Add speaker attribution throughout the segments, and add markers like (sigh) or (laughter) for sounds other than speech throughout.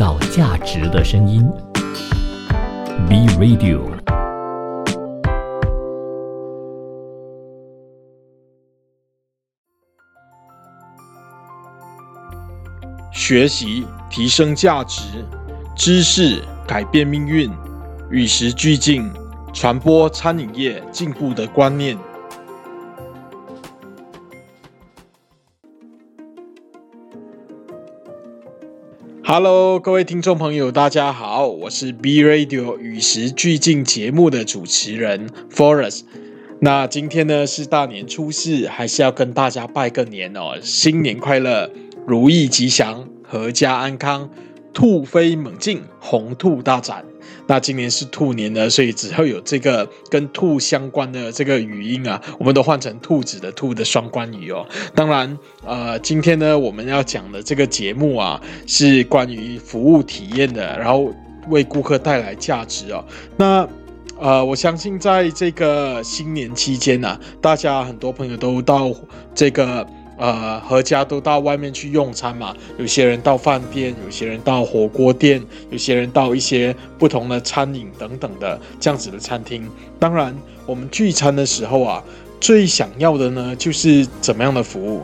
Speaker 1: 造价值的声音。B Radio。
Speaker 2: 学习提升价值，知识改变命运，与时俱进，传播餐饮业进步的观念。Hello，各位听众朋友，大家好，我是 B Radio 与时俱进节目的主持人 Forest。那今天呢是大年初四，还是要跟大家拜个年哦，新年快乐，如意吉祥，阖家安康，兔飞猛进，鸿兔大展。那今年是兔年呢，所以只要有这个跟兔相关的这个语音啊，我们都换成兔子的兔的双关语哦。当然，呃，今天呢我们要讲的这个节目啊，是关于服务体验的，然后为顾客带来价值哦。那呃，我相信在这个新年期间呢，大家很多朋友都到这个。呃，合家都到外面去用餐嘛，有些人到饭店，有些人到火锅店，有些人到一些不同的餐饮等等的这样子的餐厅。当然，我们聚餐的时候啊，最想要的呢，就是怎么样的服务，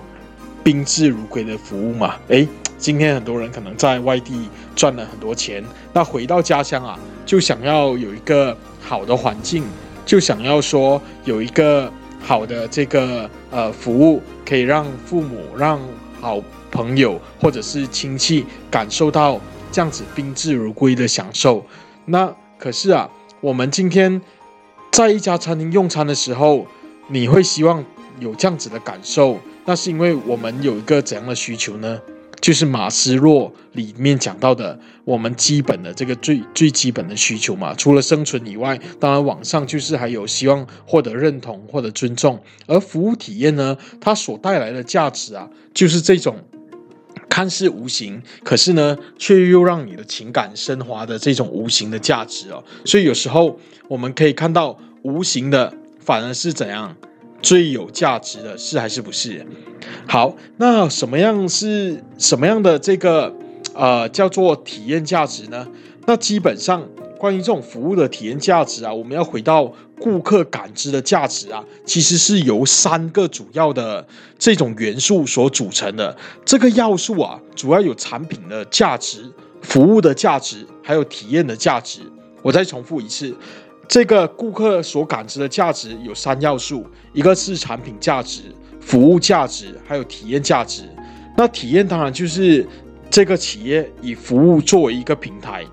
Speaker 2: 宾至如归的服务嘛。诶，今天很多人可能在外地赚了很多钱，那回到家乡啊，就想要有一个好的环境，就想要说有一个。好的，这个呃服务可以让父母、让好朋友或者是亲戚感受到这样子宾至如归的享受。那可是啊，我们今天在一家餐厅用餐的时候，你会希望有这样子的感受，那是因为我们有一个怎样的需求呢？就是马斯洛里面讲到的，我们基本的这个最最基本的需求嘛。除了生存以外，当然网上就是还有希望获得认同或者尊重。而服务体验呢，它所带来的价值啊，就是这种看似无形，可是呢，却又让你的情感升华的这种无形的价值哦。所以有时候我们可以看到，无形的反而是怎样？最有价值的是还是不是？好，那什么样是什么样的这个呃叫做体验价值呢？那基本上关于这种服务的体验价值啊，我们要回到顾客感知的价值啊，其实是由三个主要的这种元素所组成的。这个要素啊，主要有产品的价值、服务的价值，还有体验的价值。我再重复一次。这个顾客所感知的价值有三要素，一个是产品价值、服务价值，还有体验价值。那体验当然就是这个企业以服务作为一个平台，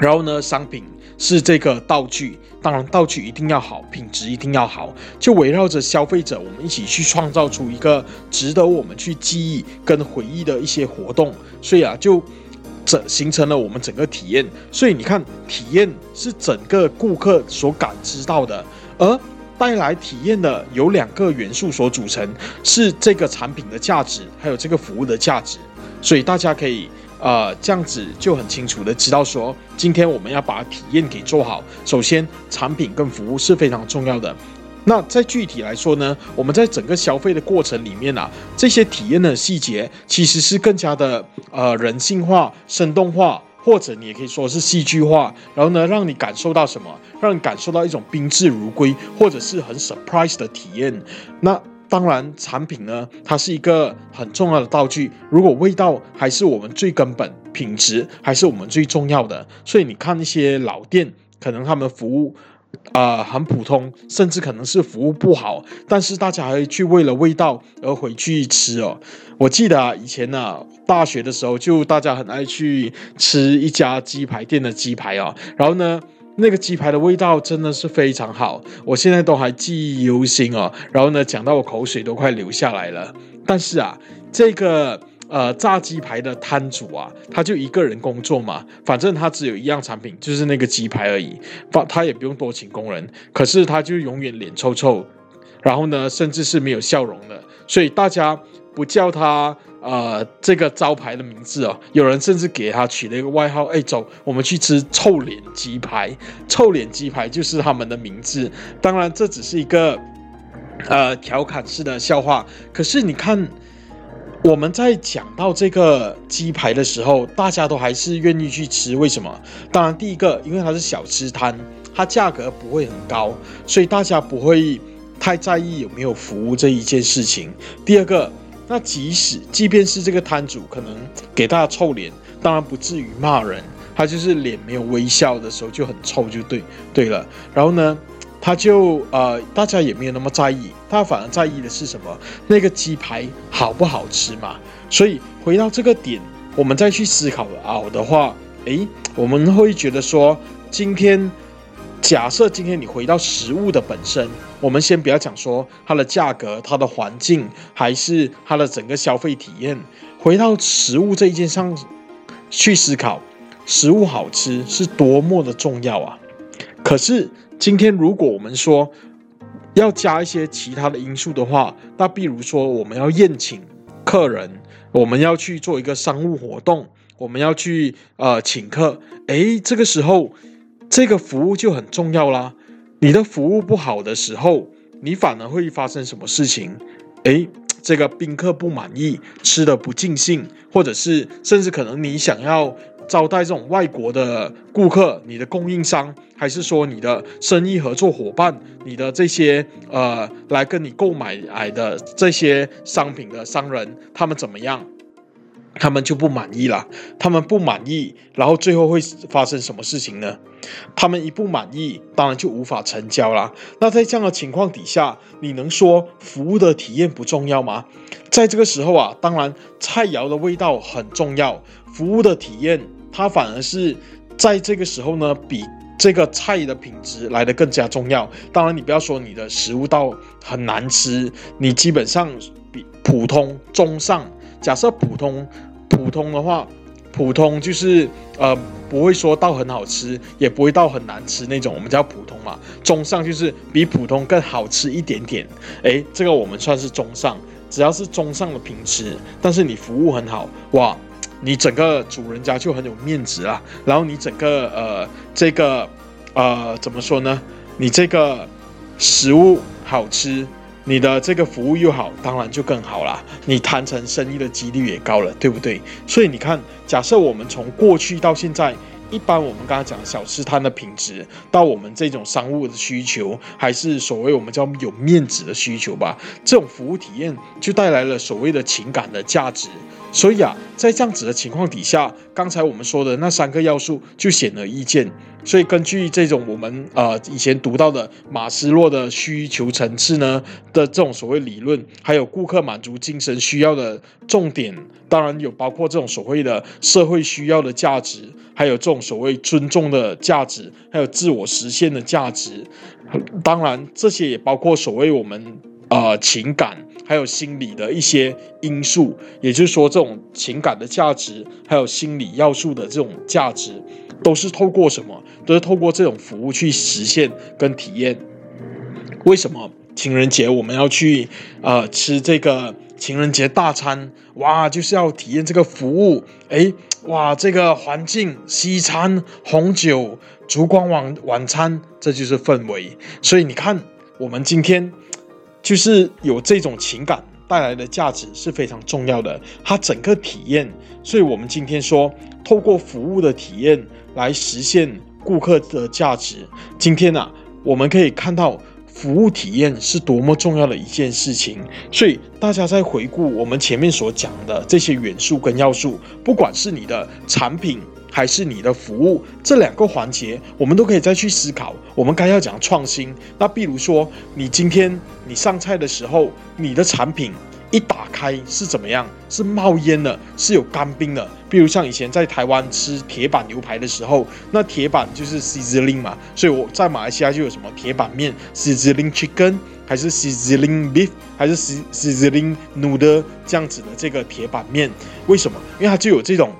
Speaker 2: 然后呢，商品是这个道具，当然道具一定要好，品质一定要好，就围绕着消费者，我们一起去创造出一个值得我们去记忆跟回忆的一些活动。所以啊，就。整形成了我们整个体验，所以你看，体验是整个顾客所感知到的，而带来体验的有两个元素所组成，是这个产品的价值，还有这个服务的价值。所以大家可以呃这样子就很清楚的知道说，今天我们要把体验给做好，首先产品跟服务是非常重要的。那在具体来说呢，我们在整个消费的过程里面啊，这些体验的细节其实是更加的呃人性化、生动化，或者你也可以说是戏剧化。然后呢，让你感受到什么？让你感受到一种宾至如归，或者是很 surprise 的体验。那当然，产品呢，它是一个很重要的道具。如果味道还是我们最根本，品质还是我们最重要的。所以你看一些老店，可能他们服务。啊，很普通，甚至可能是服务不好，但是大家还会去为了味道而回去吃哦。我记得啊，以前呢，大学的时候就大家很爱去吃一家鸡排店的鸡排啊，然后呢，那个鸡排的味道真的是非常好，我现在都还记忆犹新哦。然后呢，讲到我口水都快流下来了。但是啊，这个。呃，炸鸡排的摊主啊，他就一个人工作嘛，反正他只有一样产品，就是那个鸡排而已，他他也不用多请工人，可是他就永远脸臭臭，然后呢，甚至是没有笑容的，所以大家不叫他呃这个招牌的名字哦，有人甚至给他取了一个外号，哎，走，我们去吃臭脸鸡排，臭脸鸡排就是他们的名字，当然这只是一个呃调侃式的笑话，可是你看。我们在讲到这个鸡排的时候，大家都还是愿意去吃，为什么？当然，第一个，因为它是小吃摊，它价格不会很高，所以大家不会太在意有没有服务这一件事情。第二个，那即使即便是这个摊主可能给大家臭脸，当然不至于骂人，他就是脸没有微笑的时候就很臭，就对对了。然后呢？他就呃，大家也没有那么在意，他反而在意的是什么？那个鸡排好不好吃嘛？所以回到这个点，我们再去思考熬的话，诶，我们会觉得说，今天假设今天你回到食物的本身，我们先不要讲说它的价格、它的环境，还是它的整个消费体验，回到食物这一件上去思考，食物好吃是多么的重要啊！可是。今天如果我们说要加一些其他的因素的话，那比如说我们要宴请客人，我们要去做一个商务活动，我们要去呃请客，诶，这个时候这个服务就很重要啦。你的服务不好的时候，你反而会发生什么事情？诶，这个宾客不满意，吃的不尽兴，或者是甚至可能你想要。招待这种外国的顾客，你的供应商，还是说你的生意合作伙伴，你的这些呃来跟你购买来的这些商品的商人，他们怎么样？他们就不满意了。他们不满意，然后最后会发生什么事情呢？他们一不满意，当然就无法成交了。那在这样的情况底下，你能说服务的体验不重要吗？在这个时候啊，当然菜肴的味道很重要。服务的体验，它反而是在这个时候呢，比这个菜的品质来的更加重要。当然，你不要说你的食物到很难吃，你基本上比普通中上。假设普通普通的话，普通就是呃不会说到很好吃，也不会到很难吃那种，我们叫普通嘛。中上就是比普通更好吃一点点。诶，这个我们算是中上，只要是中上的品质，但是你服务很好，哇！你整个主人家就很有面子啦，然后你整个呃这个呃怎么说呢？你这个食物好吃，你的这个服务又好，当然就更好啦。你谈成生意的几率也高了，对不对？所以你看，假设我们从过去到现在。一般我们刚才讲小吃摊的品质，到我们这种商务的需求，还是所谓我们叫有面子的需求吧，这种服务体验就带来了所谓的情感的价值。所以啊，在这样子的情况底下，刚才我们说的那三个要素就显而易见。所以根据这种我们呃以前读到的马斯洛的需求层次呢的这种所谓理论，还有顾客满足精神需要的重点，当然有包括这种所谓的社会需要的价值，还有这种所谓尊重的价值，还有自我实现的价值。当然这些也包括所谓我们呃情感还有心理的一些因素，也就是说这种情感的价值还有心理要素的这种价值。都是透过什么？都是透过这种服务去实现跟体验。为什么情人节我们要去呃吃这个情人节大餐？哇，就是要体验这个服务。哎，哇，这个环境、西餐、红酒、烛光晚晚餐，这就是氛围。所以你看，我们今天就是有这种情感带来的价值是非常重要的。它整个体验，所以我们今天说，透过服务的体验。来实现顾客的价值。今天呢，我们可以看到服务体验是多么重要的一件事情。所以大家在回顾我们前面所讲的这些元素跟要素，不管是你的产品还是你的服务，这两个环节，我们都可以再去思考，我们该要讲创新。那比如说，你今天你上菜的时候，你的产品。一打开是怎么样？是冒烟的，是有干冰的。比如像以前在台湾吃铁板牛排的时候，那铁板就是 sizzling 嘛，所以我在马来西亚就有什么铁板面 sizzling chicken，还是 sizzling beef，还是 sizzling noodle 这样子的这个铁板面。为什么？因为它就有这种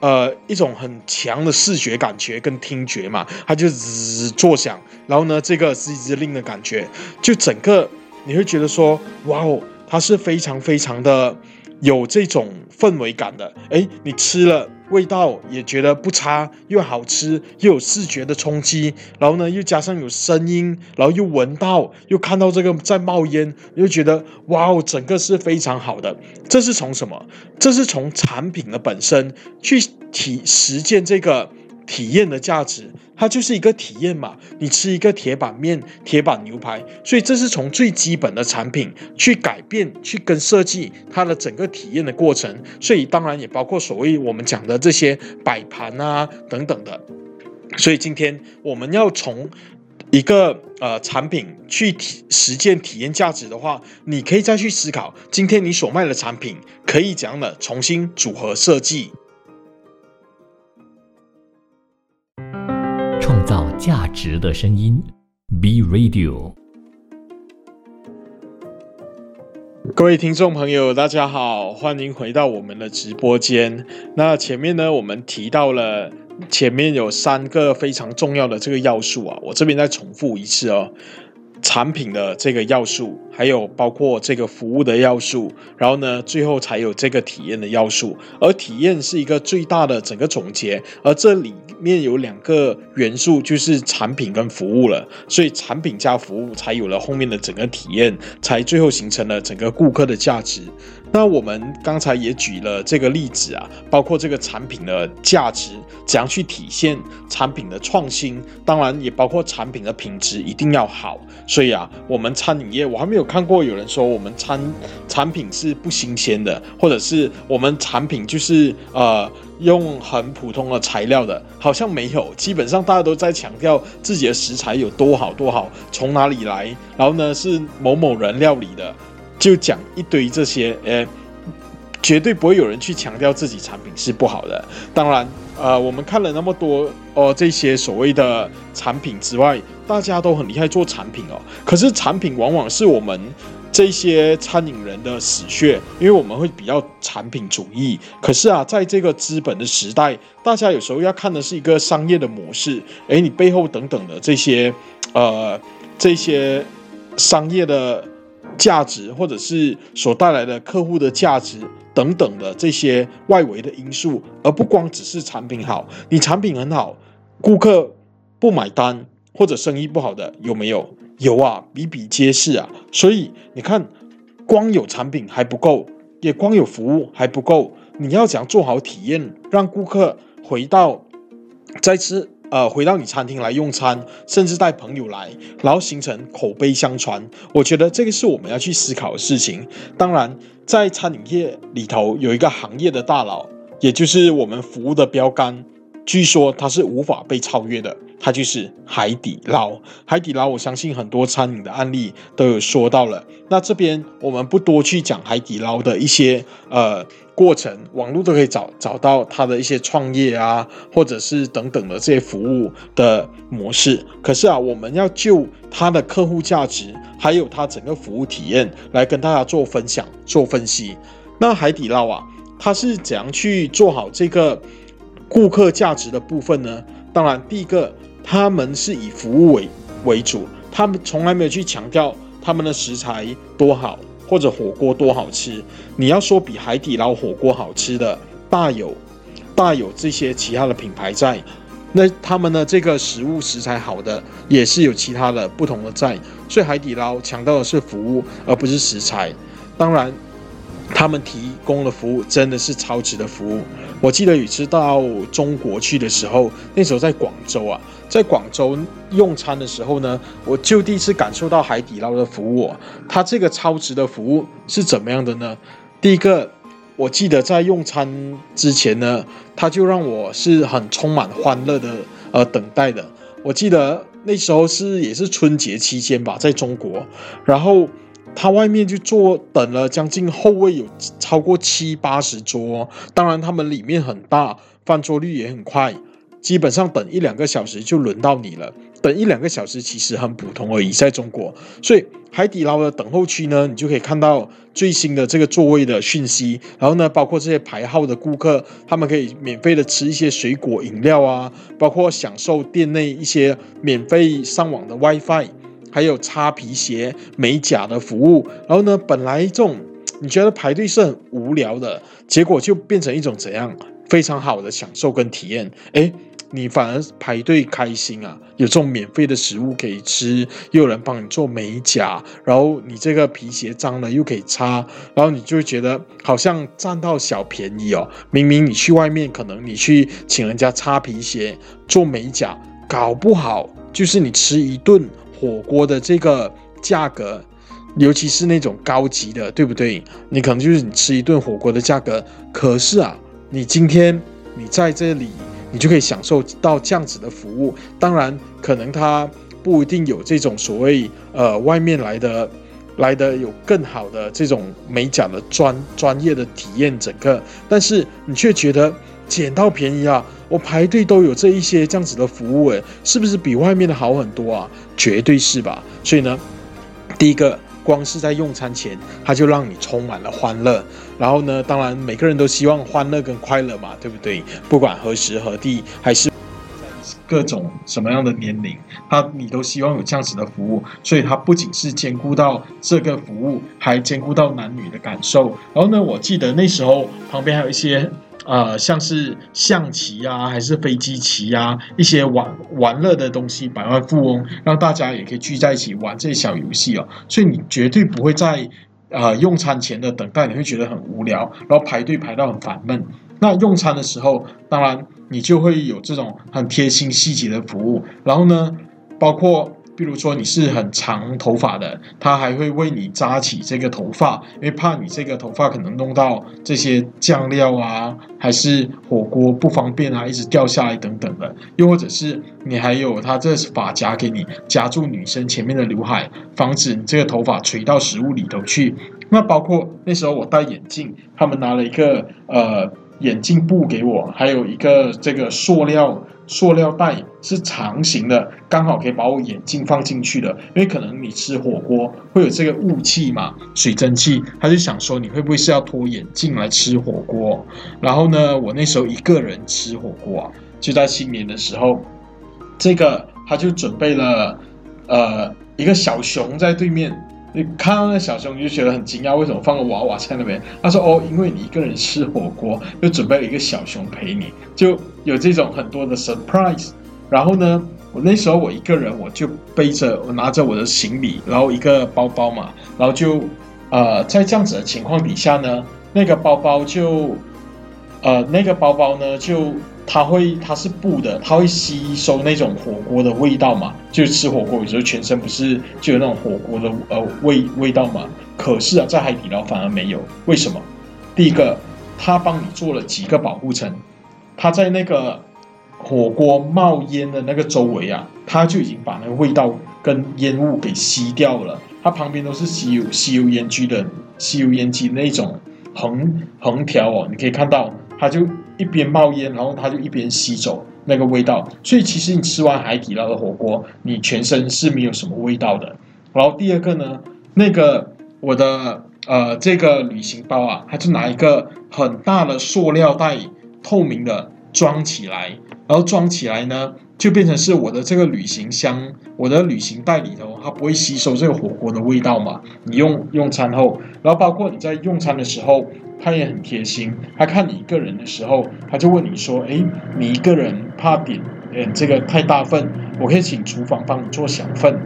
Speaker 2: 呃一种很强的视觉感觉跟听觉嘛，它就滋作响，然后呢这个是一只令的感觉，就整个你会觉得说哇哦。它是非常非常的有这种氛围感的。诶，你吃了。味道也觉得不差，又好吃，又有视觉的冲击，然后呢，又加上有声音，然后又闻到，又看到这个在冒烟，又觉得哇哦，整个是非常好的。这是从什么？这是从产品的本身去体实践这个。体验的价值，它就是一个体验嘛。你吃一个铁板面、铁板牛排，所以这是从最基本的产品去改变、去跟设计它的整个体验的过程。所以当然也包括所谓我们讲的这些摆盘啊等等的。所以今天我们要从一个呃产品去体实践体验价值的话，你可以再去思考，今天你所卖的产品可以怎样的重新组合设计。
Speaker 1: 价值的声音，B Radio。
Speaker 2: 各位听众朋友，大家好，欢迎回到我们的直播间。那前面呢，我们提到了前面有三个非常重要的这个要素啊，我这边再重复一次哦。产品的这个要素，还有包括这个服务的要素，然后呢，最后才有这个体验的要素。而体验是一个最大的整个总结，而这里面有两个元素，就是产品跟服务了。所以产品加服务，才有了后面的整个体验，才最后形成了整个顾客的价值。那我们刚才也举了这个例子啊，包括这个产品的价值怎样去体现产品的创新，当然也包括产品的品质一定要好。所以啊，我们餐饮业我还没有看过有人说我们餐产品是不新鲜的，或者是我们产品就是呃用很普通的材料的，好像没有。基本上大家都在强调自己的食材有多好多好，从哪里来，然后呢是某某人料理的。就讲一堆这些，呃，绝对不会有人去强调自己产品是不好的。当然，呃，我们看了那么多哦，这些所谓的产品之外，大家都很厉害做产品哦。可是产品往往是我们这些餐饮人的死穴，因为我们会比较产品主义。可是啊，在这个资本的时代，大家有时候要看的是一个商业的模式。诶，你背后等等的这些，呃，这些商业的。价值，或者是所带来的客户的价值等等的这些外围的因素，而不光只是产品好。你产品很好，顾客不买单或者生意不好的有没有？有啊，比比皆是啊。所以你看，光有产品还不够，也光有服务还不够。你要想做好体验，让顾客回到再次。呃，回到你餐厅来用餐，甚至带朋友来，然后形成口碑相传。我觉得这个是我们要去思考的事情。当然，在餐饮业里头有一个行业的大佬，也就是我们服务的标杆，据说他是无法被超越的。它就是海底捞。海底捞，我相信很多餐饮的案例都有说到了。那这边我们不多去讲海底捞的一些呃。过程网络都可以找找到它的一些创业啊，或者是等等的这些服务的模式。可是啊，我们要就它的客户价值，还有它整个服务体验来跟大家做分享、做分析。那海底捞啊，它是怎样去做好这个顾客价值的部分呢？当然，第一个，他们是以服务为为主，他们从来没有去强调他们的食材多好。或者火锅多好吃，你要说比海底捞火锅好吃的，大有大有这些其他的品牌在，那他们的这个食物食材好的，也是有其他的不同的在，所以海底捞强调的是服务，而不是食材。当然，他们提供的服务真的是超值的服务。我记得有一次到中国去的时候，那时候在广州啊。在广州用餐的时候呢，我就第一次感受到海底捞的服务。它这个超值的服务是怎么样的呢？第一个，我记得在用餐之前呢，他就让我是很充满欢乐的呃等待的。我记得那时候是也是春节期间吧，在中国，然后他外面就坐等了将近后位有超过七八十桌，当然他们里面很大，翻桌率也很快。基本上等一两个小时就轮到你了，等一两个小时其实很普通而已，在中国。所以海底捞的等候区呢，你就可以看到最新的这个座位的讯息，然后呢，包括这些排号的顾客，他们可以免费的吃一些水果饮料啊，包括享受店内一些免费上网的 WiFi，还有擦皮鞋、美甲的服务。然后呢，本来这种你觉得排队是很无聊的，结果就变成一种怎样非常好的享受跟体验？诶，你反而排队开心啊，有这种免费的食物可以吃，又有人帮你做美甲，然后你这个皮鞋脏了又可以擦，然后你就觉得好像占到小便宜哦。明明你去外面，可能你去请人家擦皮鞋、做美甲，搞不好就是你吃一顿火锅的这个价格，尤其是那种高级的，对不对？你可能就是你吃一顿火锅的价格，可是啊，你今天你在这里。你就可以享受到这样子的服务。当然，可能它不一定有这种所谓呃外面来的来的有更好的这种美甲的专专业的体验整个，但是你却觉得捡到便宜啊！我排队都有这一些这样子的服务，诶，是不是比外面的好很多啊？绝对是吧？所以呢，第一个。光是在用餐前，它就让你充满了欢乐。然后呢，当然每个人都希望欢乐跟快乐嘛，对不对？不管何时何地，还是各种什么样的年龄，他你都希望有这样子的服务。所以它不仅是兼顾到这个服务，还兼顾到男女的感受。然后呢，我记得那时候旁边还有一些。呃，像是象棋啊，还是飞机棋啊，一些玩玩乐的东西，百万富翁让大家也可以聚在一起玩这些小游戏哦。所以你绝对不会在呃用餐前的等待，你会觉得很无聊，然后排队排到很烦闷。那用餐的时候，当然你就会有这种很贴心细节的服务。然后呢，包括。比如说你是很长头发的，他还会为你扎起这个头发，因为怕你这个头发可能弄到这些酱料啊，还是火锅不方便啊，一直掉下来等等的。又或者是你还有他这发夹给你夹住女生前面的刘海，防止你这个头发垂到食物里头去。那包括那时候我戴眼镜，他们拿了一个呃眼镜布给我，还有一个这个塑料。塑料袋是长形的，刚好可以把我眼镜放进去的。因为可能你吃火锅会有这个雾气嘛，水蒸气，他就想说你会不会是要脱眼镜来吃火锅？然后呢，我那时候一个人吃火锅啊，就在新年的时候，这个他就准备了呃一个小熊在对面。你看到那小熊，你就觉得很惊讶，为什么放个娃娃在那边？他说：“哦，因为你一个人吃火锅，就准备了一个小熊陪你，就有这种很多的 surprise。”然后呢，我那时候我一个人，我就背着我拿着我的行李，然后一个包包嘛，然后就呃在这样子的情况底下呢，那个包包就呃那个包包呢就。它会，它是布的，它会吸收那种火锅的味道嘛？就吃火锅有时候全身不是就有那种火锅的呃味味道嘛？可是啊，在海底捞反而没有，为什么？第一个，它帮你做了几个保护层，它在那个火锅冒烟的那个周围啊，它就已经把那个味道跟烟雾给吸掉了。它旁边都是吸油吸油烟机的吸油烟机那种横横条哦，你可以看到。它就一边冒烟，然后它就一边吸走那个味道，所以其实你吃完海底捞的火锅，你全身是没有什么味道的。然后第二个呢，那个我的呃这个旅行包啊，它就拿一个很大的塑料袋，透明的装起来，然后装起来呢。就变成是我的这个旅行箱，我的旅行袋里头，它不会吸收这个火锅的味道嘛？你用用餐后，然后包括你在用餐的时候，他也很贴心。他看你一个人的时候，他就问你说：“哎，你一个人怕点，嗯，这个太大份，我可以请厨房帮你做小份，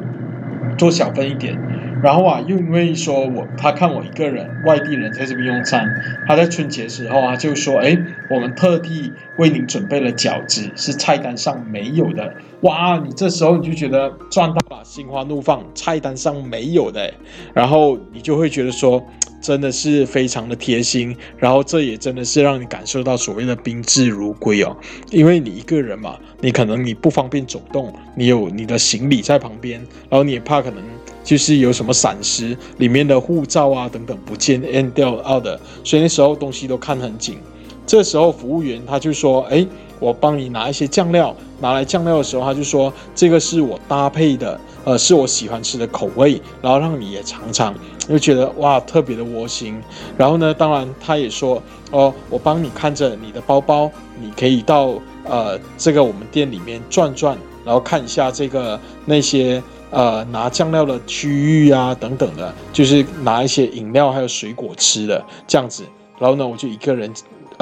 Speaker 2: 做小份一点。”然后啊，又因为说我他看我一个人外地人在这边用餐，他在春节时候啊就说：“哎，我们特地为您准备了饺子，是菜单上没有的。”哇，你这时候你就觉得赚到了，心花怒放，菜单上没有的，然后你就会觉得说。真的是非常的贴心，然后这也真的是让你感受到所谓的宾至如归哦。因为你一个人嘛，你可能你不方便走动，你有你的行李在旁边，然后你也怕可能就是有什么闪失，里面的护照啊等等不见 n 掉的，所以那时候东西都看很紧。这时候服务员他就说：“哎，我帮你拿一些酱料。”拿来酱料的时候，他就说：“这个是我搭配的。”呃，是我喜欢吃的口味，然后让你也尝尝，就觉得哇，特别的窝心。然后呢，当然他也说，哦，我帮你看着你的包包，你可以到呃这个我们店里面转转，然后看一下这个那些呃拿酱料的区域啊等等的，就是拿一些饮料还有水果吃的这样子。然后呢，我就一个人，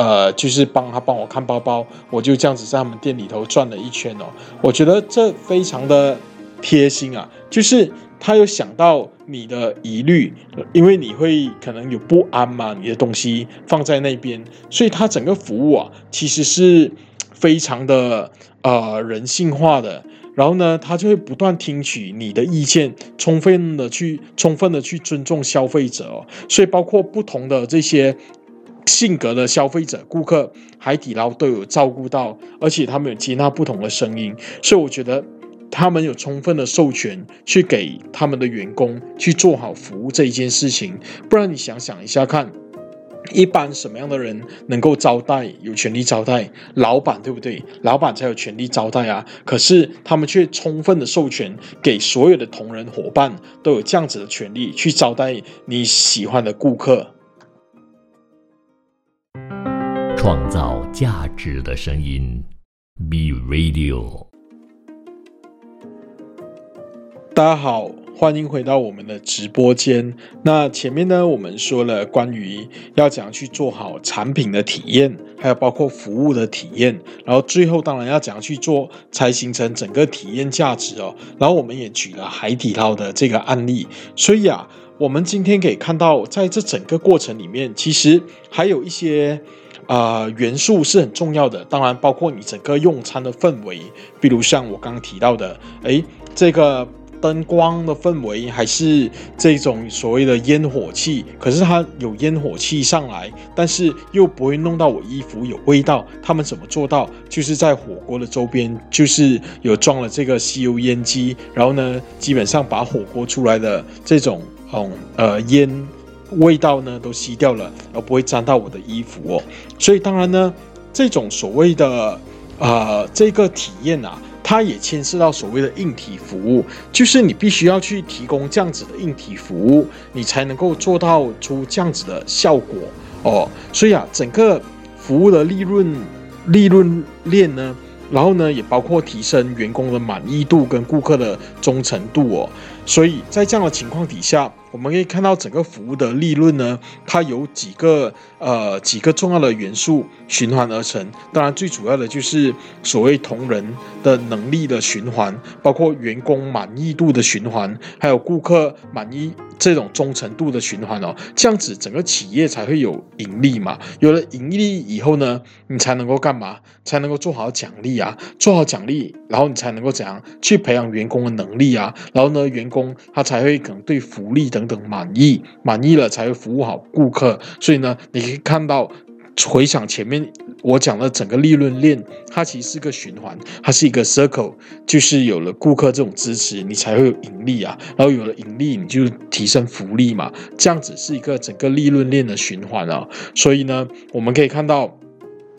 Speaker 2: 呃，就是帮他帮我看包包，我就这样子在他们店里头转了一圈哦。我觉得这非常的贴心啊，就是他有想到你的疑虑，因为你会可能有不安嘛，你的东西放在那边，所以他整个服务啊，其实是非常的呃人性化的。然后呢，他就会不断听取你的意见，充分的去充分的去尊重消费者哦。所以包括不同的这些。性格的消费者、顾客，海底捞都有照顾到，而且他们有接纳不同的声音，所以我觉得他们有充分的授权去给他们的员工去做好服务这一件事情。不然你想想一下看，一般什么样的人能够招待、有权利招待？老板对不对？老板才有权利招待啊。可是他们却充分的授权给所有的同仁伙伴都有这样子的权利去招待你喜欢的顾客。
Speaker 1: 创造价值的声音，B Radio。
Speaker 2: 大家好，欢迎回到我们的直播间。那前面呢，我们说了关于要怎样去做好产品的体验，还有包括服务的体验，然后最后当然要怎样去做，才形成整个体验价值哦。然后我们也举了海底捞的这个案例，所以啊，我们今天可以看到，在这整个过程里面，其实还有一些。啊，元素是很重要的，当然包括你整个用餐的氛围，比如像我刚刚提到的，哎，这个灯光的氛围，还是这种所谓的烟火气，可是它有烟火气上来，但是又不会弄到我衣服有味道。他们怎么做到？就是在火锅的周边，就是有装了这个吸油烟机，然后呢，基本上把火锅出来的这种嗯呃烟。味道呢都吸掉了，而不会沾到我的衣服哦。所以当然呢，这种所谓的呃这个体验啊，它也牵涉到所谓的硬体服务，就是你必须要去提供这样子的硬体服务，你才能够做到出这样子的效果哦。所以啊，整个服务的利润利润链呢，然后呢也包括提升员工的满意度跟顾客的忠诚度哦。所以在这样的情况底下。我们可以看到整个服务的利润呢，它有几个呃几个重要的元素循环而成。当然，最主要的就是所谓同仁的能力的循环，包括员工满意度的循环，还有顾客满意这种忠诚度的循环哦。这样子整个企业才会有盈利嘛。有了盈利以后呢，你才能够干嘛？才能够做好奖励啊，做好奖励，然后你才能够怎样去培养员工的能力啊？然后呢，员工他才会可能对福利的。等等满意，满意了才会服务好顾客。所以呢，你可以看到，回想前面我讲的整个利润链，它其实是个循环，它是一个 circle，就是有了顾客这种支持，你才会有盈利啊。然后有了盈利，你就提升福利嘛，这样子是一个整个利润链的循环啊。所以呢，我们可以看到。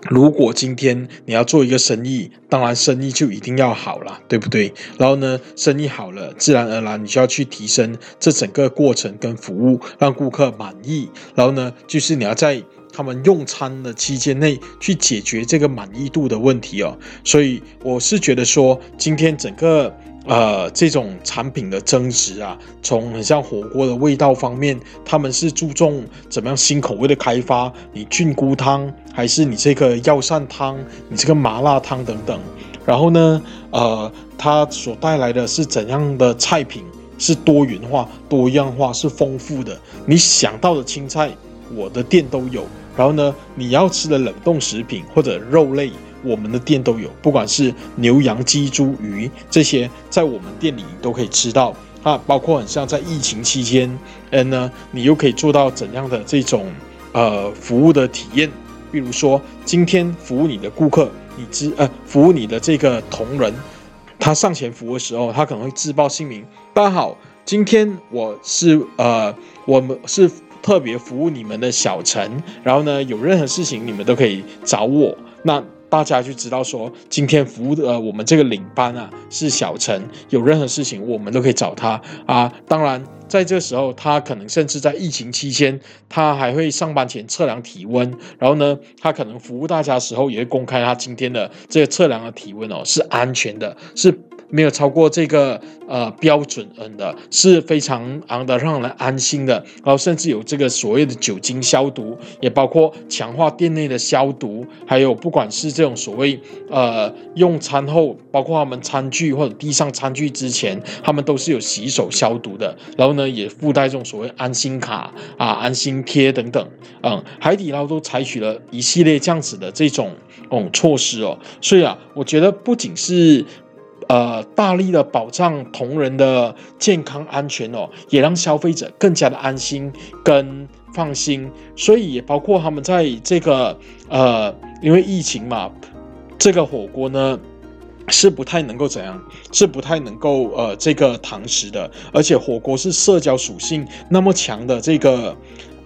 Speaker 2: 如果今天你要做一个生意，当然生意就一定要好了，对不对？然后呢，生意好了，自然而然你就要去提升这整个过程跟服务，让顾客满意。然后呢，就是你要在他们用餐的期间内去解决这个满意度的问题哦。所以我是觉得说，今天整个。呃，这种产品的增值啊，从很像火锅的味道方面，他们是注重怎么样新口味的开发，你菌菇汤还是你这个药膳汤，你这个麻辣汤等等。然后呢，呃，它所带来的是怎样的菜品？是多元化、多样化，是丰富的。你想到的青菜，我的店都有。然后呢，你要吃的冷冻食品或者肉类。我们的店都有，不管是牛羊鸡猪鱼这些，在我们店里都可以吃到啊。包括很像在疫情期间，嗯呢，你又可以做到怎样的这种呃服务的体验？比如说，今天服务你的顾客，你知呃服务你的这个同仁，他上前服务的时候，他可能会自报姓名。大家好，今天我是呃我们是特别服务你们的小陈，然后呢，有任何事情你们都可以找我。那大家就知道说，今天服务的我们这个领班啊是小陈，有任何事情我们都可以找他啊。当然，在这时候，他可能甚至在疫情期间，他还会上班前测量体温，然后呢，他可能服务大家的时候也会公开他今天的这个测量的体温哦，是安全的，是没有超过这个呃标准嗯的，是非常昂的，让人安心的。然后甚至有这个所谓的酒精消毒，也包括强化店内的消毒，还有不管是这种所谓呃用餐后，包括他们餐具或者递上餐具之前，他们都是有洗手消毒的。然后呢，也附带这种所谓安心卡啊、安心贴等等。嗯，海底捞都采取了一系列这样子的这种哦措施哦，所以啊，我觉得不仅是。呃，大力的保障同仁的健康安全哦，也让消费者更加的安心跟放心。所以也包括他们在这个呃，因为疫情嘛，这个火锅呢是不太能够怎样，是不太能够呃这个堂食的。而且火锅是社交属性那么强的这个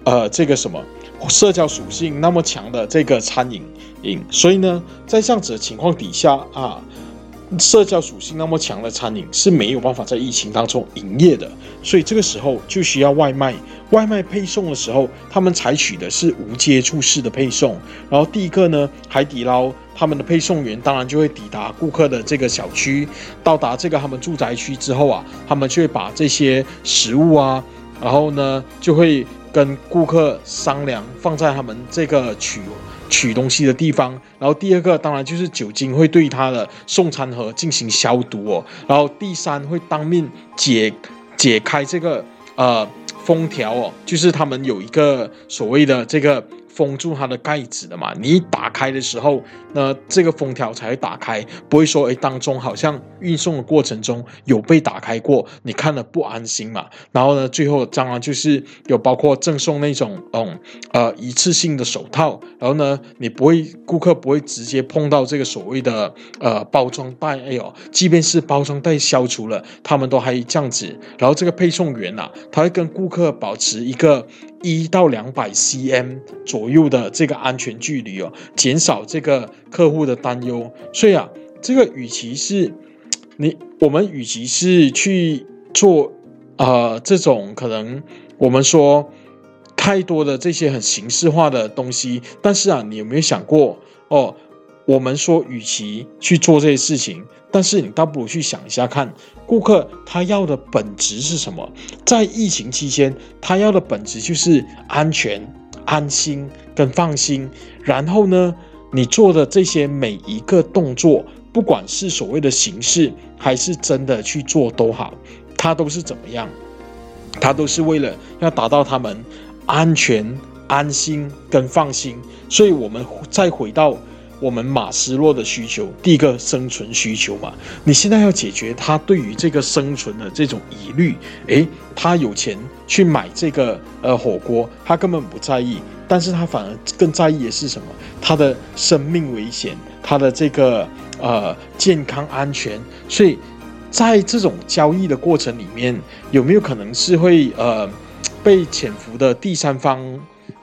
Speaker 2: 呃这个什么社交属性那么强的这个餐饮饮，所以呢，在这样子的情况底下啊。社交属性那么强的餐饮是没有办法在疫情当中营业的，所以这个时候就需要外卖。外卖配送的时候，他们采取的是无接触式的配送。然后第一个呢，海底捞他们的配送员当然就会抵达顾客的这个小区，到达这个他们住宅区之后啊，他们就会把这些食物啊，然后呢就会跟顾客商量放在他们这个取。取东西的地方，然后第二个当然就是酒精会对他的送餐盒进行消毒哦，然后第三会当面解解开这个呃封条哦，就是他们有一个所谓的这个。封住它的盖子的嘛，你一打开的时候，那这个封条才会打开，不会说哎当中好像运送的过程中有被打开过，你看了不安心嘛。然后呢，最后当然就是有包括赠送那种嗯呃一次性的手套，然后呢你不会顾客不会直接碰到这个所谓的呃包装袋，哎呦，即便是包装袋消除了，他们都还这样子。然后这个配送员呐，他会跟顾客保持一个。一到两百 cm 左右的这个安全距离哦，减少这个客户的担忧。所以啊，这个与其是 (tsk) 你我们与其是去做呃这种可能我们说太多的这些很形式化的东西，但是啊，你有没有想过哦？我们说，与其去做这些事情，但是你倒不如去想一下，看顾客他要的本质是什么。在疫情期间，他要的本质就是安全、安心跟放心。然后呢，你做的这些每一个动作，不管是所谓的形式，还是真的去做都好，它都是怎么样？它都是为了要达到他们安全、安心跟放心。所以，我们再回到。我们马斯洛的需求，第一个生存需求嘛，你现在要解决他对于这个生存的这种疑虑。诶，他有钱去买这个呃火锅，他根本不在意，但是他反而更在意的是什么？他的生命危险，他的这个呃健康安全。所以在这种交易的过程里面，有没有可能是会呃被潜伏的第三方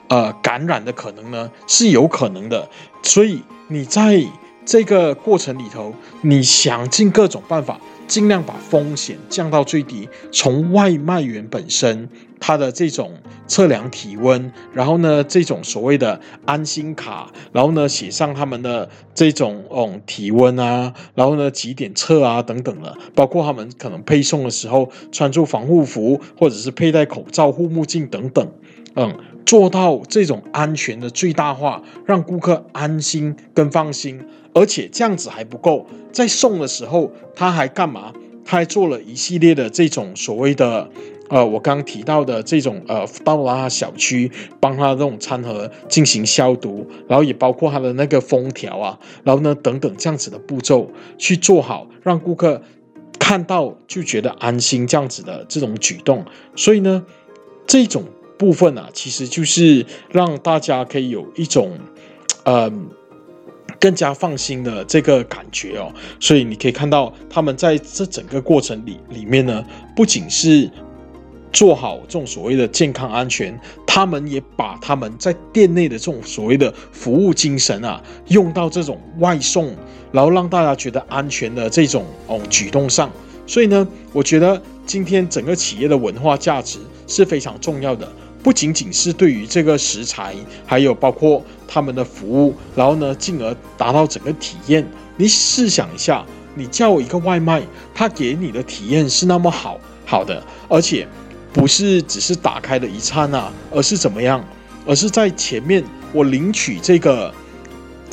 Speaker 2: 呃感染的可能呢？是有可能的，所以。你在这个过程里头，你想尽各种办法，尽量把风险降到最低。从外卖员本身他的这种测量体温，然后呢，这种所谓的安心卡，然后呢，写上他们的这种哦体温啊，然后呢几点测啊等等的，包括他们可能配送的时候穿着防护服，或者是佩戴口罩、护目镜等等，嗯。做到这种安全的最大化，让顾客安心跟放心，而且这样子还不够，在送的时候他还干嘛？他还做了一系列的这种所谓的，呃，我刚刚提到的这种呃，到达小区帮他这种餐盒进行消毒，然后也包括他的那个封条啊，然后呢等等这样子的步骤去做好，让顾客看到就觉得安心这样子的这种举动，所以呢，这种。部分啊，其实就是让大家可以有一种，嗯，更加放心的这个感觉哦。所以你可以看到，他们在这整个过程里里面呢，不仅是做好这种所谓的健康安全，他们也把他们在店内的这种所谓的服务精神啊，用到这种外送，然后让大家觉得安全的这种哦举动上。所以呢，我觉得今天整个企业的文化价值是非常重要的。不仅仅是对于这个食材，还有包括他们的服务，然后呢，进而达到整个体验。你试想一下，你叫一个外卖，他给你的体验是那么好好的，而且不是只是打开的一刹那，而是怎么样？而是在前面我领取这个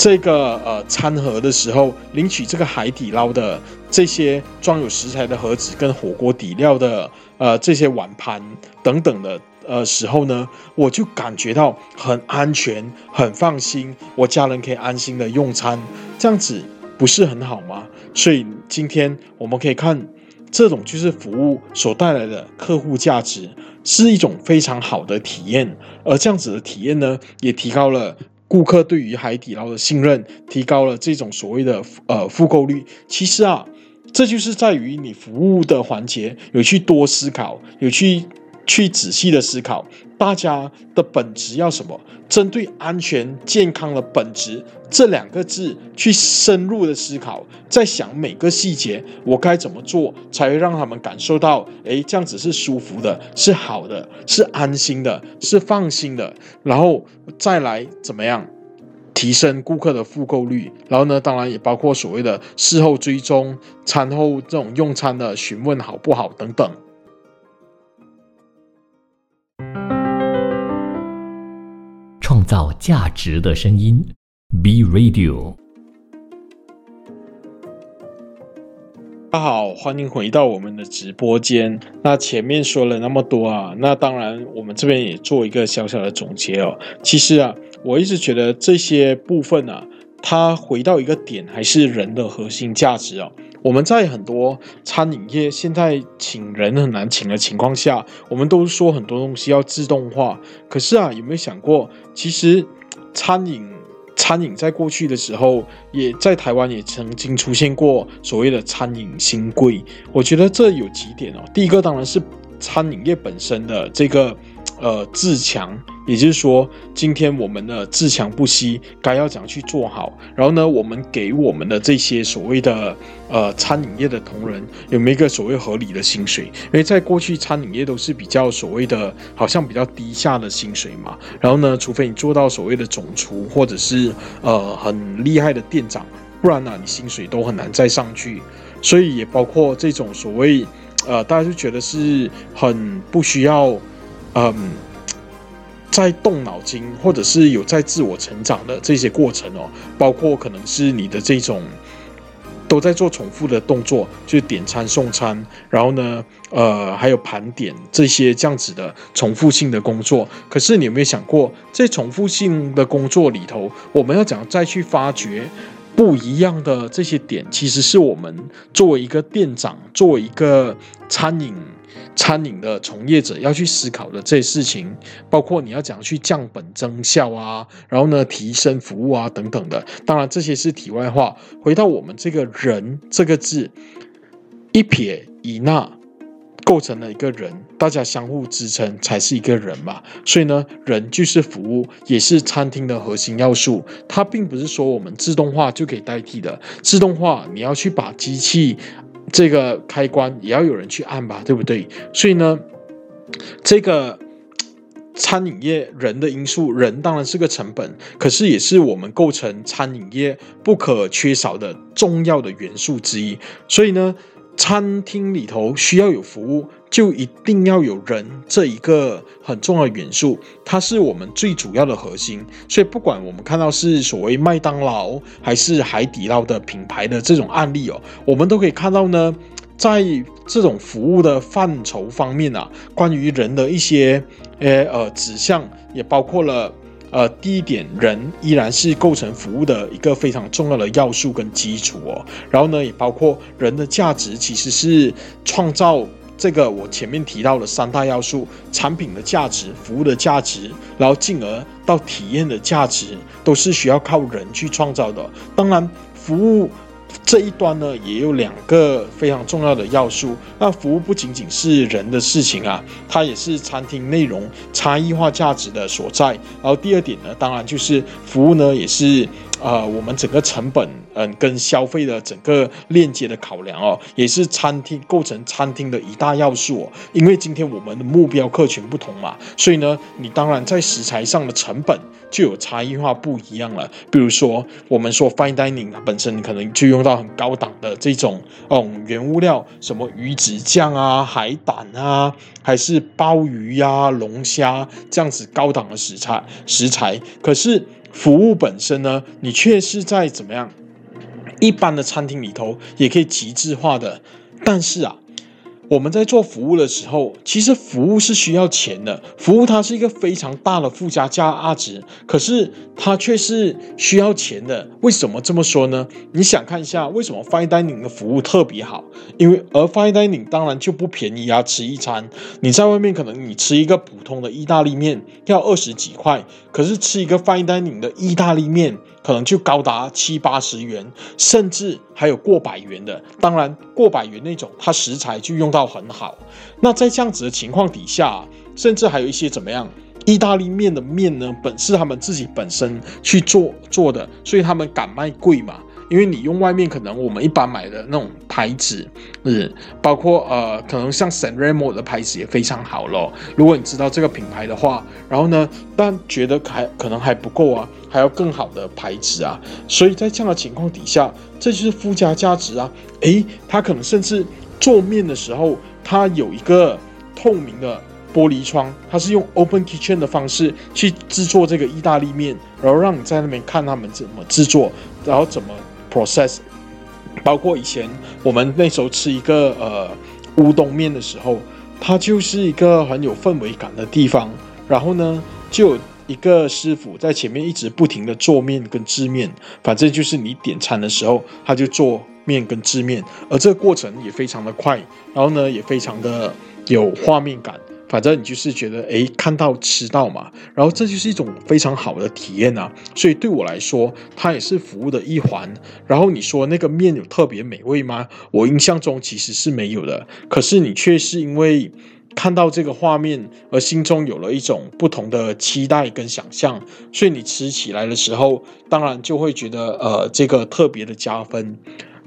Speaker 2: 这个呃餐盒的时候，领取这个海底捞的这些装有食材的盒子跟火锅底料的呃这些碗盘等等的呃时候呢，我就感觉到很安全、很放心，我家人可以安心的用餐，这样子不是很好吗？所以今天我们可以看，这种就是服务所带来的客户价值，是一种非常好的体验。而这样子的体验呢，也提高了顾客对于海底捞的信任，提高了这种所谓的呃复购率。其实啊，这就是在于你服务的环节有去多思考，有去。去仔细的思考，大家的本质要什么？针对安全健康的本质这两个字去深入的思考，在想每个细节，我该怎么做才会让他们感受到，哎，这样子是舒服的，是好的，是安心的，是放心的，然后再来怎么样提升顾客的复购率？然后呢，当然也包括所谓的事后追踪、餐后这种用餐的询问好不好等等。
Speaker 1: 创造价值的声音，B Radio。
Speaker 2: 大家好，欢迎回到我们的直播间。那前面说了那么多啊，那当然我们这边也做一个小小的总结哦。其实啊，我一直觉得这些部分啊，它回到一个点，还是人的核心价值哦。我们在很多餐饮业现在请人很难请的情况下，我们都说很多东西要自动化。可是啊，有没有想过，其实餐饮餐饮在过去的时候，也在台湾也曾经出现过所谓的餐饮新贵。我觉得这有几点哦。第一个当然是餐饮业本身的这个。呃，自强，也就是说，今天我们的自强不息，该要怎样去做好？然后呢，我们给我们的这些所谓的呃餐饮业的同仁，有没有一个所谓合理的薪水？因为在过去餐饮业都是比较所谓的，好像比较低下的薪水嘛。然后呢，除非你做到所谓的总厨，或者是呃很厉害的店长，不然呢，你薪水都很难再上去。所以也包括这种所谓呃，大家就觉得是很不需要。嗯，在动脑筋，或者是有在自我成长的这些过程哦，包括可能是你的这种都在做重复的动作，就是点餐送餐，然后呢，呃，还有盘点这些这样子的重复性的工作。可是你有没有想过，在重复性的工作里头，我们要怎样再去发掘不一样的这些点？其实是我们作为一个店长，作为一个餐饮。餐饮的从业者要去思考的这些事情，包括你要怎样去降本增效啊，然后呢提升服务啊等等的。当然这些是题外话。回到我们这个人这个字，一撇一捺构成了一个人，大家相互支撑才是一个人嘛。所以呢，人就是服务，也是餐厅的核心要素。它并不是说我们自动化就可以代替的。自动化你要去把机器。这个开关也要有人去按吧，对不对？所以呢，这个餐饮业人的因素，人当然是个成本，可是也是我们构成餐饮业不可缺少的重要的元素之一。所以呢。餐厅里头需要有服务，就一定要有人这一个很重要的元素，它是我们最主要的核心。所以，不管我们看到是所谓麦当劳还是海底捞的品牌的这种案例哦，我们都可以看到呢，在这种服务的范畴方面啊，关于人的一些呃呃指向，也包括了。呃，第一点，人依然是构成服务的一个非常重要的要素跟基础哦。然后呢，也包括人的价值，其实是创造这个我前面提到的三大要素：产品的价值、服务的价值，然后进而到体验的价值，都是需要靠人去创造的。当然，服务。这一端呢，也有两个非常重要的要素。那服务不仅仅是人的事情啊，它也是餐厅内容差异化价值的所在。然后第二点呢，当然就是服务呢，也是呃我们整个成本嗯跟消费的整个链接的考量哦，也是餐厅构成餐厅的一大要素哦。因为今天我们的目标客群不同嘛，所以呢，你当然在食材上的成本就有差异化不一样了。比如说我们说 fine dining 本身可能就用到很高档的这种嗯原物料，什么鱼子酱啊、海胆啊，还是鲍鱼呀、龙虾这样子高档的食材食材。可是服务本身呢，你却是在怎么样一般的餐厅里头也可以极致化的，但是啊。我们在做服务的时候，其实服务是需要钱的。服务它是一个非常大的附加价值，可是它却是需要钱的。为什么这么说呢？你想看一下，为什么 fine dining 的服务特别好？因为而 fine dining 当然就不便宜啊！吃一餐，你在外面可能你吃一个普通的意大利面要二十几块，可是吃一个 fine dining 的意大利面。可能就高达七八十元，甚至还有过百元的。当然，过百元那种，它食材就用到很好。那在这样子的情况底下，甚至还有一些怎么样？意大利面的面呢，本是他们自己本身去做做的，所以他们敢卖贵嘛。因为你用外面可能我们一般买的那种牌子，嗯，包括呃，可能像 San Remo 的牌子也非常好咯。如果你知道这个品牌的话，然后呢，但觉得还可能还不够啊，还要更好的牌子啊。所以在这样的情况底下，这就是附加价值啊。诶，它可能甚至做面的时候，它有一个透明的玻璃窗，它是用 Open Kitchen 的方式去制作这个意大利面，然后让你在那边看他们怎么制作，然后怎么。process，包括以前我们那时候吃一个呃乌冬面的时候，它就是一个很有氛围感的地方。然后呢，就有一个师傅在前面一直不停的做面跟制面，反正就是你点餐的时候，他就做面跟制面，而这个过程也非常的快，然后呢也非常的有画面感。反正你就是觉得，哎，看到吃到嘛，然后这就是一种非常好的体验啊。所以对我来说，它也是服务的一环。然后你说那个面有特别美味吗？我印象中其实是没有的。可是你却是因为看到这个画面而心中有了一种不同的期待跟想象，所以你吃起来的时候，当然就会觉得，呃，这个特别的加分。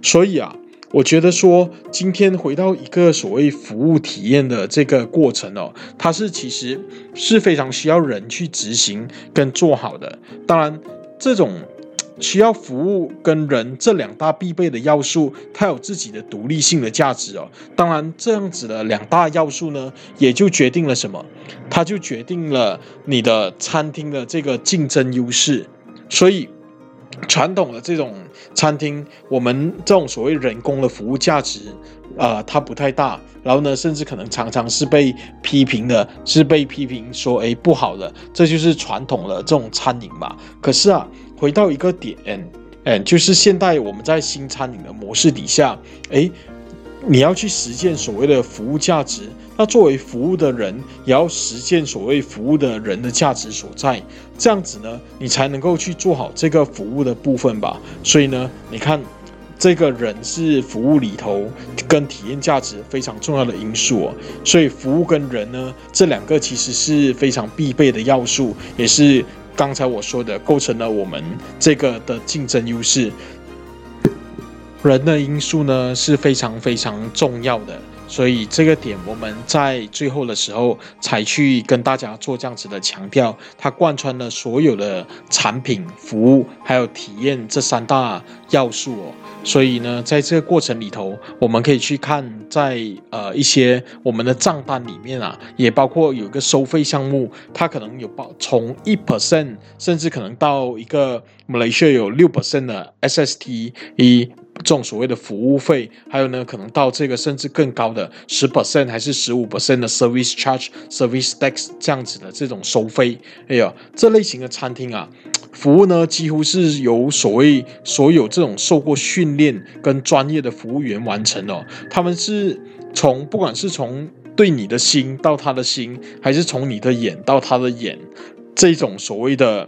Speaker 2: 所以啊。我觉得说，今天回到一个所谓服务体验的这个过程哦，它是其实是非常需要人去执行跟做好的。当然，这种需要服务跟人这两大必备的要素，它有自己的独立性的价值哦。当然，这样子的两大要素呢，也就决定了什么？它就决定了你的餐厅的这个竞争优势。所以。传统的这种餐厅，我们这种所谓人工的服务价值，啊，它不太大。然后呢，甚至可能常常是被批评的，是被批评说，哎，不好的。这就是传统的这种餐饮嘛。可是啊，回到一个点，嗯，就是现代我们在新餐饮的模式底下，哎。你要去实践所谓的服务价值，那作为服务的人，也要实践所谓服务的人的价值所在，这样子呢，你才能够去做好这个服务的部分吧。所以呢，你看，这个人是服务里头跟体验价值非常重要的因素哦。所以服务跟人呢，这两个其实是非常必备的要素，也是刚才我说的构成了我们这个的竞争优势。人的因素呢是非常非常重要的，所以这个点我们在最后的时候才去跟大家做这样子的强调，它贯穿了所有的产品、服务还有体验这三大要素哦。所以呢，在这个过程里头，我们可以去看在呃一些我们的账单里面啊，也包括有一个收费项目，它可能有包从一 percent，甚至可能到一个马来西亚有六 percent 的 SST 一。这种所谓的服务费，还有呢，可能到这个甚至更高的十 percent 还是十五 percent 的 service charge、service tax 这样子的这种收费。哎呀，这类型的餐厅啊，服务呢几乎是由所谓所有这种受过训练跟专业的服务员完成哦。他们是从不管是从对你的心到他的心，还是从你的眼到他的眼，这种所谓的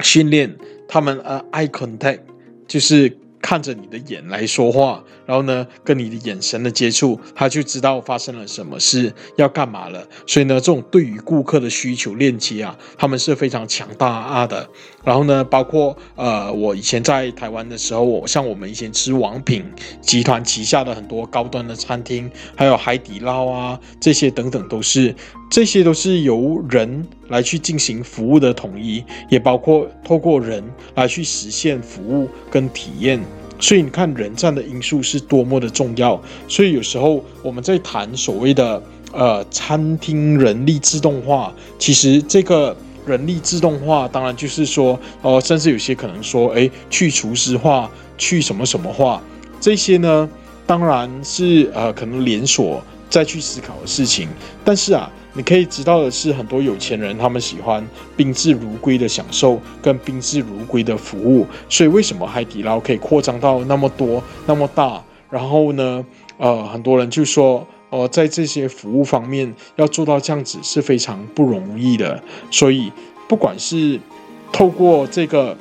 Speaker 2: 训练，他们呃 eye contact 就是。看着你的眼来说话，然后呢，跟你的眼神的接触，他就知道发生了什么事，要干嘛了。所以呢，这种对于顾客的需求链接啊，他们是非常强大啊的。然后呢，包括呃，我以前在台湾的时候，我像我们以前吃王品集团旗下的很多高端的餐厅，还有海底捞啊，这些等等都是，这些都是由人来去进行服务的统一，也包括透过人来去实现服务跟体验。所以你看，人占的因素是多么的重要。所以有时候我们在谈所谓的呃餐厅人力自动化，其实这个。人力自动化，当然就是说，哦，甚至有些可能说，哎，去厨师化，去什么什么化，这些呢，当然是呃，可能连锁再去思考的事情。但是啊，你可以知道的是，很多有钱人他们喜欢宾至如归的享受，跟宾至如归的服务。所以为什么海底捞可以扩张到那么多、那么大？然后呢，呃，很多人就说。哦，在这些服务方面要做到这样子是非常不容易的，所以不管是透过这个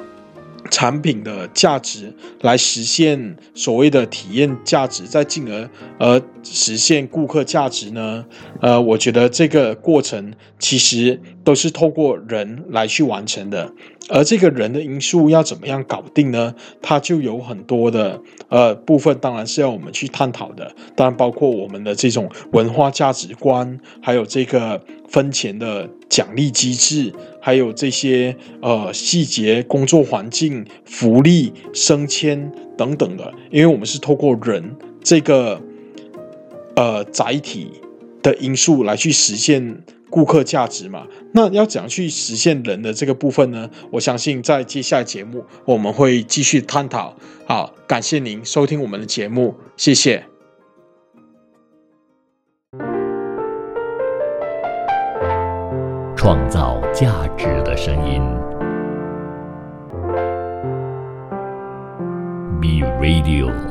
Speaker 2: 产品的价值来实现所谓的体验价值，再进而而实现顾客价值呢？呃，我觉得这个过程其实都是透过人来去完成的。而这个人的因素要怎么样搞定呢？它就有很多的呃部分，当然是要我们去探讨的。当然，包括我们的这种文化价值观，还有这个分钱的奖励机制，还有这些呃细节、工作环境、福利、升迁等等的。因为我们是透过人这个呃载体的因素来去实现。顾客价值嘛，那要怎样去实现人的这个部分呢？我相信在接下来节目我们会继续探讨。好，感谢您收听我们的节目，谢谢。
Speaker 1: 创造价值的声音，B Radio。